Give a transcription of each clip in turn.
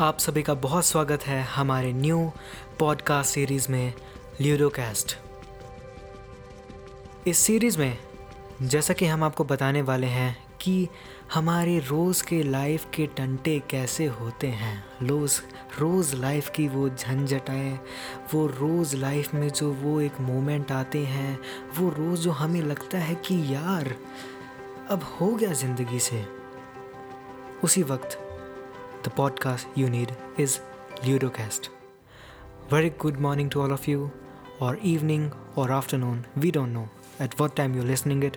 आप सभी का बहुत स्वागत है हमारे न्यू पॉडकास्ट सीरीज़ में ल्यूडोकास्ट इस सीरीज़ में, जैसा कि हम आपको बताने वाले हैं कि हमारे रोज़ के लाइफ के टंटे कैसे होते हैं। रोज़ रोज़ लाइफ की वो झंझटें वो रोज़ लाइफ में जो वो एक मोमेंट आते हैं, वो रोज़ जो हमें लगता है कि यार, अब हो गया ज़िंदगी से। उसी वक्त the podcast you need is Ludocast very good morning to all of you और इवनिंग और afternoon we don't know at what time you listening it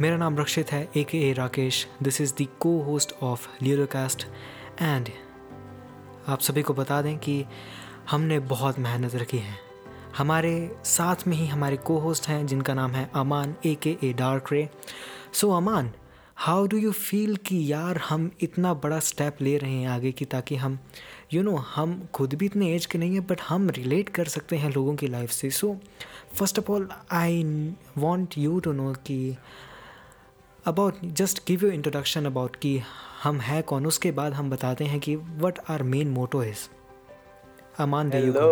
मेरा नाम रक्षित है A K A Rakesh. This is the cohost of ल्यूडोकास्ट and आप सभी को बता दें कि हमने बहुत मेहनत रखी है। हमारे साथ में ही हमारे को होस्ट हैं, जिनका नाम है अमान ए K A dark ray so Aman how do you feel कि यार हम इतना बड़ा स्टेप ले रहे हैं आगे की ताकि हम यू you नो know, हम खुद भी इतने एज के नहीं हैं बट हम रिलेट कर सकते हैं लोगों की लाइफ से। So first of all I want you to know कि about just give you introduction about कि हम हैं कौन। उसके बाद हम बताते हैं कि what our main motto is Aman hello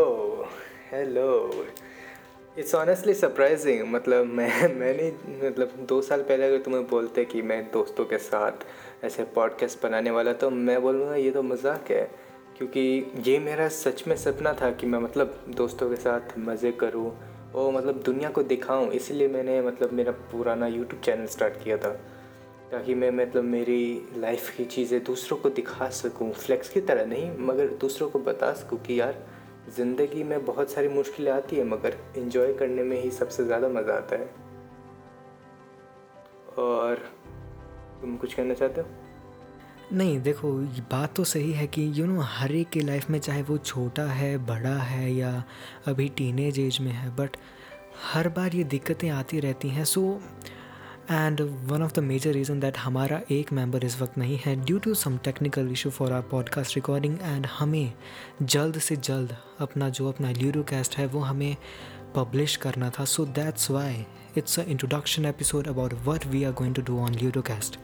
it's honestly surprising मतलब मैं, मैंने मतलब दो साल पहले अगर तुम्हें बोलते कि मैं दोस्तों के साथ ऐसे पॉडकास्ट बनाने वाला तो मैं बोलूँगा, ये तो मज़ाक है। क्योंकि ये मेरा सच में सपना था कि मैं मतलब दोस्तों के साथ मज़े करूँ और मतलब दुनिया को दिखाऊँ। इसलिए मैंने मतलब मेरा पुराना यूट्यूब चैनल स्टार्ट किया था। ताकि मैं मतलब मेरी लाइफ की चीज़ें दूसरों को दिखा सकूँ। फ्लेक्स की तरह नहीं, मगर दूसरों को बता सकूँ कि यार ज़िंदगी में बहुत सारी मुश्किलें आती है, मगर इन्जॉय करने में ही सबसे ज़्यादा मज़ा आता है। और तुम कुछ कहना चाहते हो? नहीं, देखो बात तो सही है कि यू नो हर एक की लाइफ में चाहे वो छोटा है, बड़ा है या अभी टीनेज एज में है बट हर बार ये दिक्कतें आती रहती हैं so and one of the major reason that हमारा एक मेंबर इस वक्त नहीं है due to some technical issue for our podcast recording and हमें जल्द से जल्द अपना जो अपना ल्यूरोकास्ट है, वो हमें पब्लिश करना था। So that's why it's a introduction episode about what we are going to do on Ludocast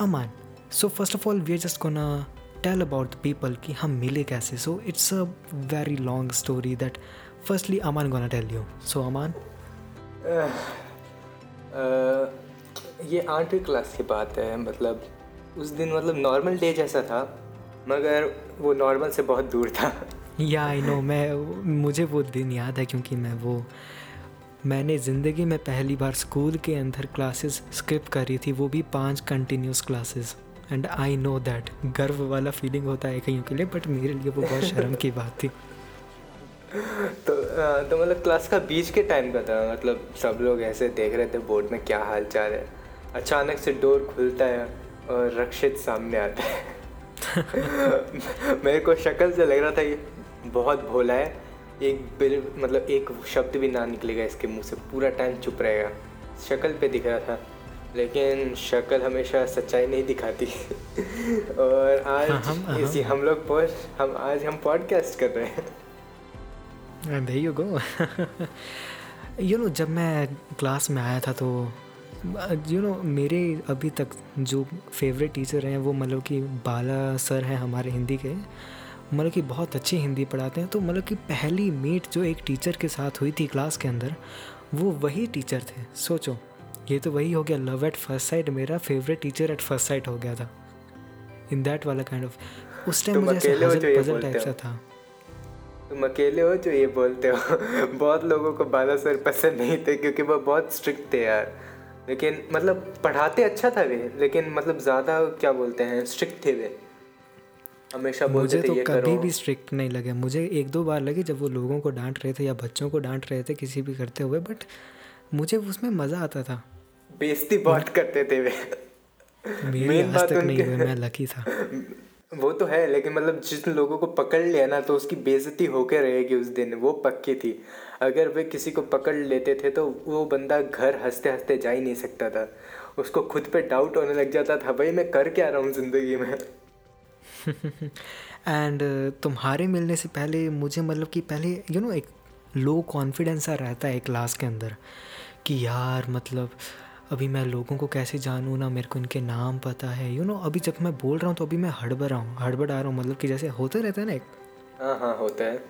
Aman so first of all we are just gonna tell about the people कि हम मिले कैसे। So it's a very long story that firstly Aman gonna tell you so Aman ये आठवीं class की बात है मतलब उस दिन मतलब नॉर्मल डे जैसा था मगर वो नॉर्मल से बहुत दूर था। या आई नो मैं मुझे वो दिन याद है क्योंकि मैं वो मैंने ज़िंदगी में पहली बार स्कूल के अंदर क्लासेस स्किप करी थी वो भी पाँच continuous classes and I know that गर्व वाला फीलिंग होता है कहीं के लिए बट मेरे लिए वो बहुत शर्म की बात थी। तो तो मतलब क्लास का बीच के टाइम का था मतलब सब लोग ऐसे देख रहे थे बोर्ड में क्या हाल चाल है। अचानक से डोर खुलता है और रक्षित सामने आता है। मेरे को शक्ल से लग रहा था ये बहुत भोला है। एक बिल मतलब एक शब्द भी ना निकलेगा इसके मुँह से पूरा टाइम चुप रहेगा। शक्ल पे दिख रहा था लेकिन शक्ल हमेशा सच्चाई नहीं दिखाती। और आज हम- इसी हम लोग पोस्ट हम आज हम पॉडकास्ट कर रहे हैं। There you go. You know जब मैं क्लास में आया था तो यू नो मेरे अभी तक जो फेवरेट टीचर हैं वो मतलब कि बाला सर हैं हमारे हिंदी के। मतलब कि बहुत अच्छी हिंदी पढ़ाते हैं। तो मतलब कि पहली मीट जो एक टीचर के साथ हुई थी क्लास के अंदर वो वही टीचर थे। सोचो ये तो वही हो गया। लव एट फ़र्स्ट साइट मेरा favourite teacher at first sight हो गया था। इन दैट वाला काइंड ऑफ़ उस टाइम मुझे ऐसे ये पजल टाइप सा था। तुम अकेले हो जो ये बोलते हो? बहुत लोगों को बाला सर पसंद नहीं थे क्योंकि वो बहुत स्ट्रिक्ट थे यार। लेकिन मतलब पढ़ाते अच्छा था वे लेकिन मतलब ज़्यादा क्या बोलते हैं स्ट्रिक्ट थे वे। हमेशा बोलते मुझे बोलते तो ये कभी करो भी स्ट्रिक्ट नहीं लगे। मुझे एक दो बार लगे जब वो लोगों को डांट रहे थे या बच्चों को डांट रहे थे किसी भी करते हुए बट मुझे उसमें मज़ा आता था। बेइज्जती बहुत करते थे वे। मेरी आज बात तक नहीं हुई मैं लकी था। वो तो है, लेकिन मतलब जिन लोगों को पकड़ लिया ना तो उसकी बेइज्जती होके रहेगी उस दिन, वो पक्की थी। अगर वे किसी को पकड़ लेते थे तो वो बंदा घर हँसते हँसते जा ही नहीं सकता था। उसको खुद पे डाउट होने लग जाता था, भाई, मैं कर क्या रहा हूँ ज़िंदगी में? एंड तुम्हारे मिलने से पहले मुझे मतलब कि पहले यू नो एक लो कॉन्फिडेंस रहता है क्लास के अंदर, कि यार मतलब अभी मैं लोगों को कैसे जानूँ? ना मेरे को इनके नाम पता है। यू you नो know, अभी जब मैं बोल रहा हूँ तो अभी मैं हड़बड़ रहा हूँ। हड़बड़ आ रहा हूँ मतलब कि जैसे होता रहता है ना एक। हाँ हाँ होता है।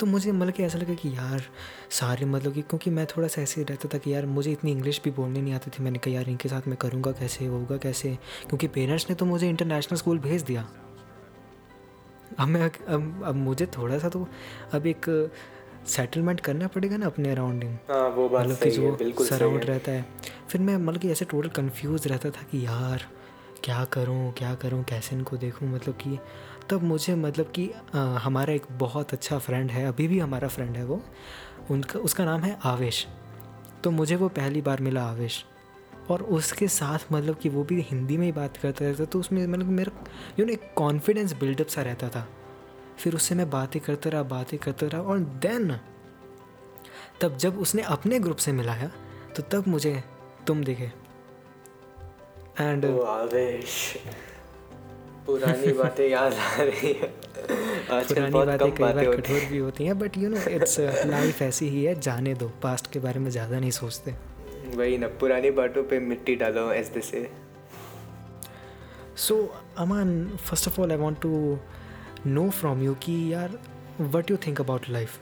तो मुझे मतलब कि ऐसा लगा कि यार सारे मतलब कि क्योंकि मैं थोड़ा सा ऐसे रहता था कि यार मुझे इतनी इंग्लिश भी बोलने नहीं आती थी। मैंने कहा यार इनके साथ मैं करूँगा कैसे? होगा कैसे? क्योंकि पेरेंट्स ने तो मुझे इंटरनेशनल स्कूल भेज दिया। अब मैं अब अब मुझे थोड़ा सा तो अब एक सेटलमेंट करना पड़ेगा ना अपने अराउंडिंग। हाँ मतलब कि जो सराउंड रहता है। फिर मैं मतलब कि ऐसे टोटल कंफ्यूज रहता था कि यार क्या करूँ क्या करूँ कैसे इनको देखूँ? मतलब कि तब मुझे मतलब कि अ, हमारा एक बहुत अच्छा फ्रेंड है अभी भी हमारा फ्रेंड है वो। उनका उसका नाम है आवेश। तो मुझे वो पहली बार मिला आवेश। और उसके साथ मतलब कि वो भी हिंदी में ही बात करता रहता तो उसमें मतलब मेरा यू नो एक कॉन्फिडेंस बिल्डअप सा रहता था। फिर उससे मैं बातें करता रहा बातें करता रहा और देन तब जब उसने अपने ग्रुप से मिलाया तो तब मुझे तुम दिखे। एंड पुरानी बातें याद आ रही है। पुरानी बातें कई बार कठोर भी होती हैं but you know it's life ऐसी ही है जाने दो। पास्ट के बारे में ज़्यादा नहीं सोचते। वही ना पुरानी बातों पे मिट्टी डालो ऐसे से। So Aman first of all I want to know from you कि यार what you think about life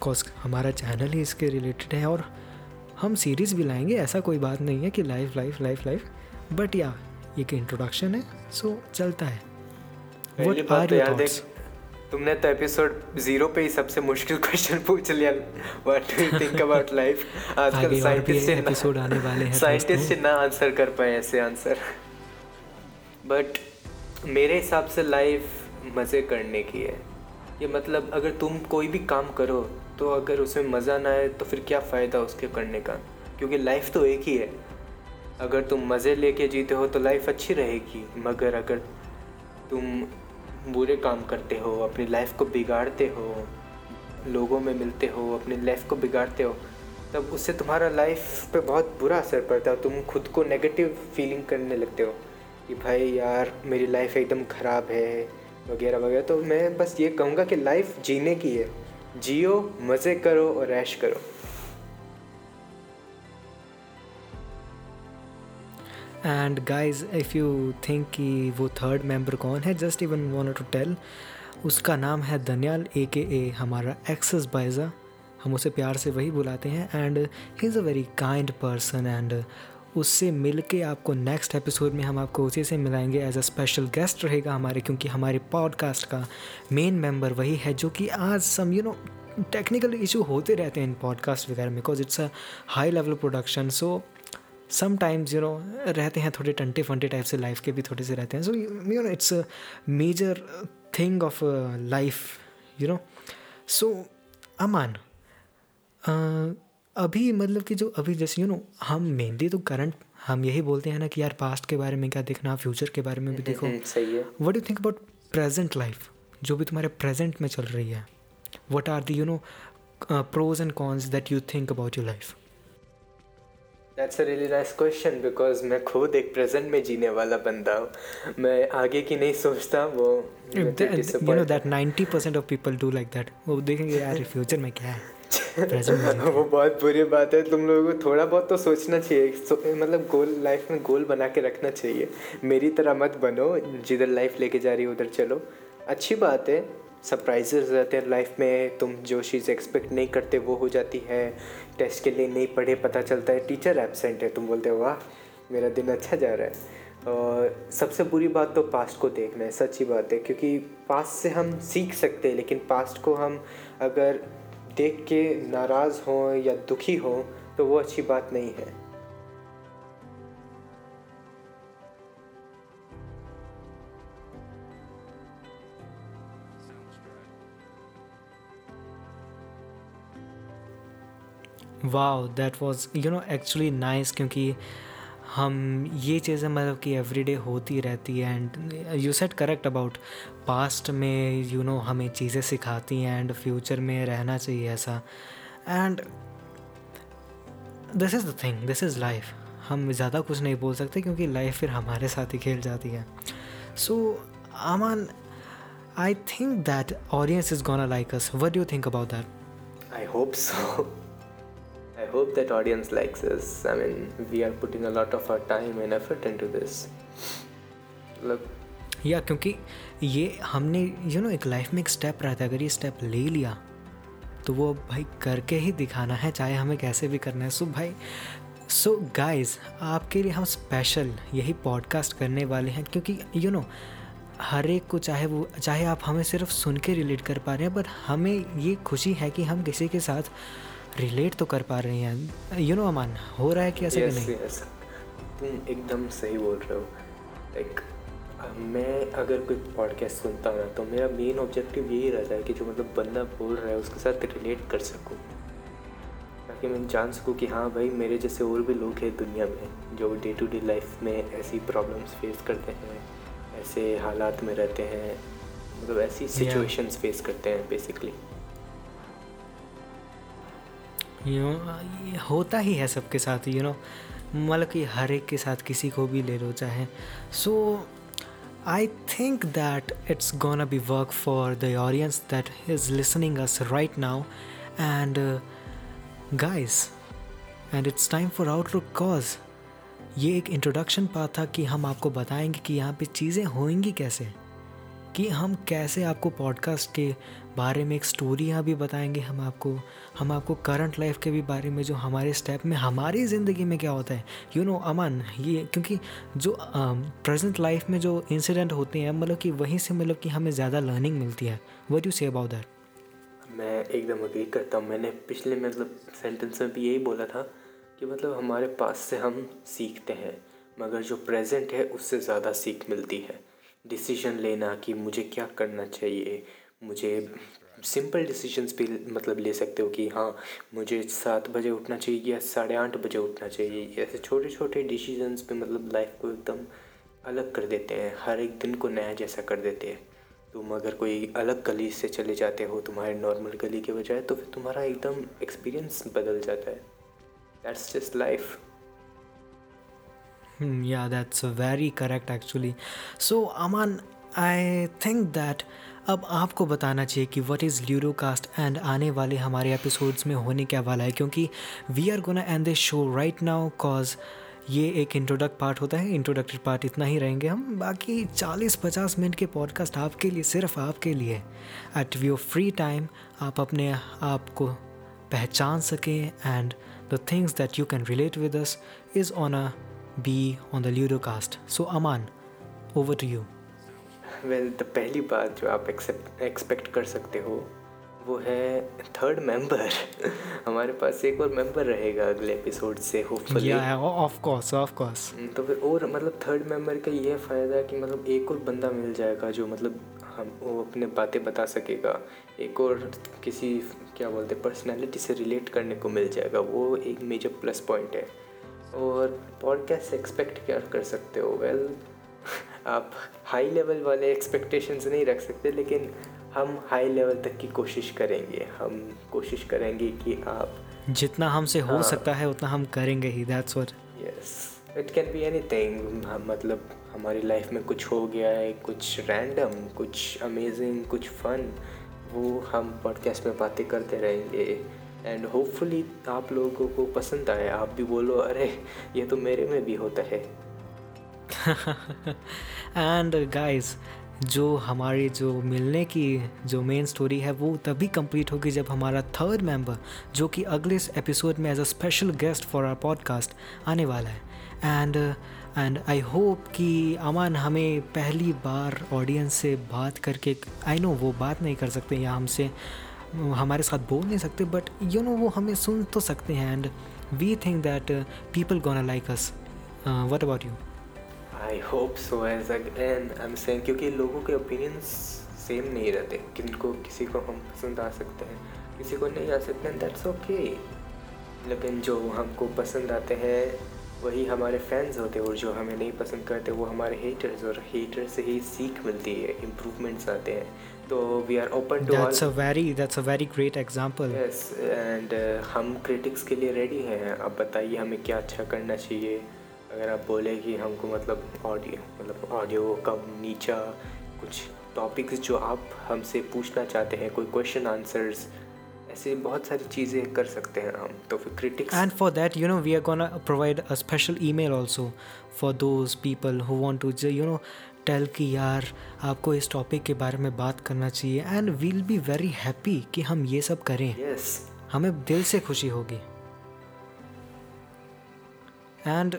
cause हमारा चैनल ही इसके रिलेटेड है और हम सीरीज़ भी लाएँगे ऐसा कोई बात नहीं है कि life life life life but या ये कि इंट्रोडक्शन है सो चलता है। बात आर तो देख थॉट्स तुमने तो एपिसोड ज़ीरो पे ही सबसे मुश्किल क्वेश्चन पूछ लिया। What do you think about life आजकल साइंटिस्ट एपिसोड आने वाले हैं साइंटिस्ट। ना आंसर कर पाए ऐसे आंसर बट मेरे हिसाब से लाइफ मज़े करने की है। ये मतलब अगर तुम कोई भी काम करो तो अगर उसमें मज़ा ना आए तो फिर क्या फ़ायदा उसके करने का? क्योंकि लाइफ तो एक ही है। अगर तुम मज़े लेके जीते हो तो लाइफ अच्छी रहेगी। मगर अगर तुम बुरे काम करते हो, अपनी लाइफ को बिगाड़ते हो, लोगों में मिलते हो, अपनी लाइफ को बिगाड़ते हो, तब उससे तुम्हारा लाइफ पे बहुत बुरा असर पड़ता है तुम खुद को नेगेटिव फीलिंग करने लगते हो कि भाई यार, मेरी लाइफ एकदम ख़राब है। वगैरह वगैरह। तो मैं बस ये कहूँगा कि लाइफ जीने की है। जियो, मज़े करो और ऐश करो। And guys if you think कि वो थर्ड मेंबर कौन है just even want to tell उसका नाम है दनियाल ए के ए हमारा एक्सेस बाइज़ा हम उसे प्यार से वही बुलाते हैं। And he is a very kind person and उससे मिल के आपको नेक्स्ट एपिसोड में हम आपको उसी से मिलाएँगे एज अ स्पेशल गेस्ट रहेगा हमारे क्योंकि हमारे पॉडकास्ट का मेन मेंबर वही है जो कि आज some you know technical issue होते रहते हैं इन पॉडकास्ट वगैरह में because it's a high level production so sometimes you know रहते हैं थोड़े टंटे फंटे टाइप से लाइफ के भी थोड़े से रहते हैं। So you know it's a major thing of life you know so Aman uh, अभी मतलब कि जो अभी जैसे यू नो हम मेनली तो करंट हम यही बोलते हैं ना कि यार पास्ट के बारे में क्या देखना फ्यूचर के बारे में भी देखो। What you think about present life जो भी तुम्हारे प्रेजेंट में चल रही है। What are the you know pros and cons that you think about your life that's a really nice question because मैं खुद एक प्रेजेंट में जीने वाला बंदा हूँ। मैं आगे की नहीं सोचता वो you know that ninety percent of people do like that वो देखेंगे यार फ्यूचर में क्या है? वो बहुत बुरी बात है। तुम लोगों को थोड़ा बहुत तो सोचना चाहिए। सो, मतलब गोल लाइफ में गोल बना के रखना चाहिए। मेरी तरह मत बनो। जिधर लाइफ लेके जा रही है उधर चलो। अच्छी बात है। सरप्राइजेस रहते हैं लाइफ में। तुम जो चीज़ एक्सपेक्ट नहीं करते वो हो जाती है। टेस्ट के लिए नहीं पढ़े पता चलता है। टीचर एबसेंट है। तुम बोलते हो वाह मेरा दिन अच्छा जा रहा है। और सबसे बुरी बात तो पास्ट को देखना है। सच्ची बात है। क्योंकि पास्ट से हम सीख सकते हैं लेकिन पास्ट को हम अगर देख के नाराज़ हों या दुखी हों तो वो अच्छी बात नहीं है। Wow that was you know actually nice क्योंकि हम ये चीज़ें मतलब कि एवरीडे होती रहती है and you set correct about past में यू you नो know, हमें चीज़ें सिखाती हैं एंड फ्यूचर में रहना चाहिए ऐसा। And this is the thing this is life हम ज़्यादा कुछ नहीं बोल सकते क्योंकि लाइफ फिर हमारे साथ ही खेल जाती है। So Aman I think that audience is gonna like us what you think about that I hope so I hope that audience likes us. I mean, we are putting a lot of our time and effort into this. Look, या क्योंकि ये हमने you know एक life में एक step रहता है अगर ये स्टेप ले लिया तो वो भाई करके ही दिखाना है चाहे हमें कैसे भी करना है सो भाई सो गाइस आपके लिए हम स्पेशल यही पॉडकास्ट करने वाले हैं क्योंकि यू नो हर एक को चाहे वो चाहे आप हमें सिर्फ़ सुन के रिलेट कर पा रहे हैं बट हमें ये खुशी है कि हम किसी के साथ रिलेट तो कर पा रहे हैं। यू नो अमान हो रहा है कि ऐसा yes, कि नहीं? yes. तुम एकदम सही बोल रहे हो। लाइक मैं अगर कोई पॉडकास्ट सुनता हूँ ना तो मेरा मेन ऑब्जेक्टिव यही रहता है कि जो मतलब बंदा बोल रहा है उसके साथ रिलेट कर सकूँ। ताकि मैं जान सकूँ कि हाँ भाई मेरे जैसे और भी लोग हैं दुनिया में जो डे टू डे लाइफ में ऐसी प्रॉब्लम्स फेस करते हैं ऐसे हालात में रहते हैं मतलब ऐसी सिचुएशंस फेस करते हैं बेसिकली यू नो होता ही है सबके साथ यू नो मतलब कि हर एक के साथ किसी को भी ले लो, चाहे. So I think that it's gonna be work for the audience that is listening us right now and guys and it's time for outlook cause ये एक इंट्रोडक्शन पार्ट था कि हम आपको बताएँगे कि यहाँ पे चीज़ें होंगी कैसे. कि हम कैसे आपको पॉडकास्ट के बारे में एक स्टोरी यहाँ भी बताएँगे हम आपको। हम आपको करंट लाइफ के भी बारे में, जो हमारे स्टेप में, हमारी ज़िंदगी में क्या होता है। यू नो अमन, ये क्योंकि जो प्रेजेंट लाइफ में जो इंसिडेंट होते हैं मतलब कि वहीं से मतलब कि हमें ज़्यादा लर्निंग मिलती है। What you say about that मैं एकदम अग्री करता हूँ। मैंने पिछले मतलब सेंटेंस में भी यही बोला था कि मतलब हमारे पास से हम सीखते हैं, मगर जो प्रेजेंट है, उससे ज़्यादा सीख मिलती है। डिसीज़न लेना कि मुझे क्या करना चाहिए मुझे सिंपल डिसीजंस भी मतलब ले सकते हो कि हाँ मुझे सात बजे उठना चाहिए या साढ़े आठ बजे उठना चाहिए। ऐसे छोटे छोटे डिसीजंस पे मतलब लाइफ को एकदम अलग कर देते हैं। हर एक दिन को नया जैसा कर देते हैं। तुम अगर कोई अलग गली से चले जाते हो तुम्हारे नॉर्मल गली के बजाय तो फिर तुम्हारा एकदम एक्सपीरियंस बदल जाता है। That's just life yeah, that's very correct actually. So, Aman, I think that अब आपको बताना चाहिए कि व्हाट इज़ ल्यूरोकास्ट एंड आने वाले हमारे एपिसोड्स में होने क्या वाला है क्योंकि we are gonna end this show right now cause ये एक इंट्रोडक्ट पार्ट होता है इंट्रोडक्टरी पार्ट इतना ही रहेंगे हम बाकी 40-50 मिनट के पॉडकास्ट आपके लिए सिर्फ़ आपके लिए एट योर फ्री टाइम आप अपने आप को पहचान सकें and the things that you can relate with us is on a be on the Ludocast. So, Aman, over to you. Well well, the पहली बात जो आप एक्सपेक्ट कर सकते हो वो है थर्ड मेंबर हमारे पास एक और मेंबर रहेगा अगले एपिसोड से hopefully of course of course तो फिर और मतलब थर्ड मेंबर का ये फ़ायदा कि मतलब एक और बंदा मिल जाएगा जो मतलब हम वो अपने बातें बता सकेगा। एक और किसी क्या बोलते पर्सनैलिटी से रिलेट करने को मिल जाएगा। वो एक मेजर प्लस पॉइंट है। और पॉडकास्ट एक्सपेक्ट क्या कर सकते हो? वेल well, आप हाई लेवल वाले एक्सपेक्टेशंस नहीं रख सकते लेकिन हम हाई लेवल तक की कोशिश करेंगे। हम कोशिश करेंगे कि आप जितना हमसे हो हाँ, सकता है उतना हम करेंगे ही that's what yes it can be anything मतलब हमारी लाइफ में कुछ हो गया है कुछ रैंडम कुछ अमेजिंग कुछ फन वो हम पॉडकास्ट में बातें करते रहेंगे। एंड होपफुली आप लोगों को पसंद आए आप भी बोलो अरे ये तो मेरे में भी होता है। एंड गाइस जो हमारी जो मिलने की जो मेन स्टोरी है, वो तभी कंप्लीट होगी जब हमारा थर्ड मेंबर जो कि अगले एपिसोड में as a special guest for our podcast आने वाला है। एंड एंड आई होप कि अमन हमें पहली बार ऑडियंस से बात करके आई नो वो बात नहीं कर सकते या हमसे, हमारे साथ बोल नहीं सकते बट यू नो वो हमें सुन तो सकते हैं। And we think that people gonna like us what about you I hope so as again I am saying क्योंकि लोगों के ओपिनियंस सेम नहीं रहते किनको किसी को हम पसंद आ सकते हैं किसी को नहीं आ सकते हैं दैट्स ओके लेकिन जो हमको पसंद आते हैं वही हमारे फैंस होते हैं और जो हमें नहीं पसंद करते वो हमारे हेटर्स और हेटर से ही सीख मिलती है इम्प्रूवमेंट्स आते हैं. तो we are open to that's a very that's a very great example yes and हम क्रिटिक्स के लिए रेडी हैं. आप बताइए हमें क्या अच्छा करना चाहिए. अगर आप बोले कि हमको मतलब ऑडियो मतलब ऑडियो कम नीचा कुछ टॉपिक्स जो आप हमसे पूछना चाहते हैं कोई क्वेश्चन आंसर्स ऐसे बहुत सारी चीज़ें कर सकते हैं हम। तो फिर critics for that, you know, we are gonna provide a special email also for those people who want to, ju- you know, tell कि यार आपको इस टॉपिक के बारे में बात करना चाहिए। And we'll be very happy कि हम ये सब करें। यस हमें दिल से खुशी होगी। एंड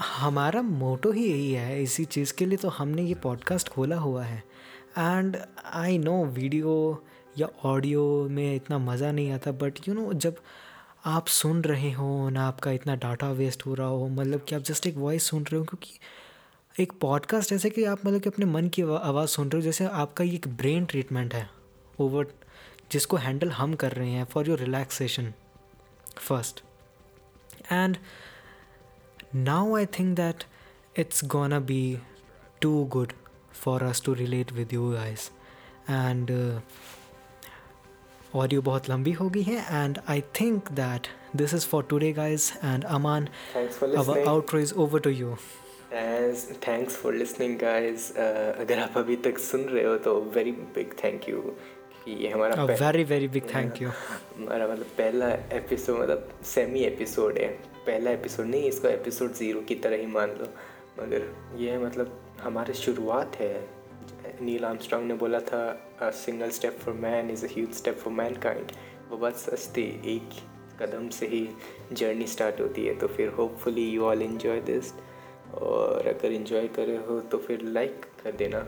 हमारा मोटो ही यही है, इसी चीज़ के लिए तो हमने ये पॉडकास्ट खोला हुआ है। एंड आई नो वीडियो या ऑडियो में इतना मज़ा नहीं आता बट यू नो जब आप सुन रहे हो ना आपका इतना डाटा वेस्ट हो रहा हो मतलब कि आप जस्ट एक वॉइस सुन रहे हो, क्योंकि एक पॉडकास्ट ऐसे कि आप मतलब कि अपने मन की आवाज़ सुन रहे हो, जैसे आपका ये एक ब्रेन ट्रीटमेंट है ओवर जिसको हैंडल हम कर रहे हैं for your relaxation first and now i think that it's gonna be too good for us to relate with you guys and uh, audio बहुत लंबी हो गई है and i think that this is for today guys and aman thanks for our listening outro is over to you thanks for listening guys अगर आप अभी तक सुन रहे हो तो वेरी बिग थैंक यू ये हमारा very very big thank you हमारा मतलब पहला एपिसोड मतलब सेमी एपिसोड है पहला एपिसोड नहीं, इसको एपिसोड ज़ीरो की तरह ही मान लो। मगर ये मतलब हमारी शुरुआत है। नील आर्मस्ट्रॉन्ग ने बोला था a single step for man is a huge step for mankind वो बात सच थी एक कदम से ही जर्नी स्टार्ट होती है। तो फिर hopefully you all enjoy this और अगर इन्जॉय करे हो तो फिर लाइक कर देना।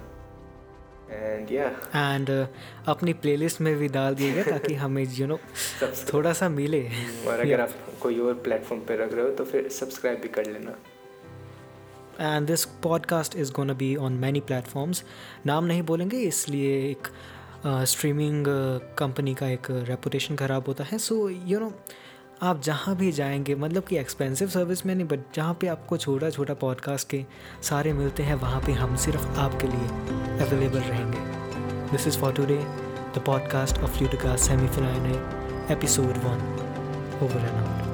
एंड या and uh, अपनी playlist में भी डाल दिएगा ताकि हमें you know Subscribe. थोड़ा सा मिले। और अगर आप कोई और प्लेटफॉर्म पे रख रहे हो तो फिर सब्सक्राइब भी कर लेना। And this podcast is gonna be on many platforms नाम नहीं बोलेंगे इसलिए एक स्ट्रीमिंग कंपनी का एक रेपुटेशन ख़राब होता है। सो यू नो आप जहाँ भी जाएँगे मतलब कि एक्सपेंसिव सर्विस में नहीं बट जहाँ पे आपको छोटा छोटा पॉडकास्ट के सारे मिलते हैं वहाँ पे हम सिर्फ़ आपके लिए अवेलेबल रहेंगे। This is for today the podcast of Utica सेमीफिनाइन episode one over and out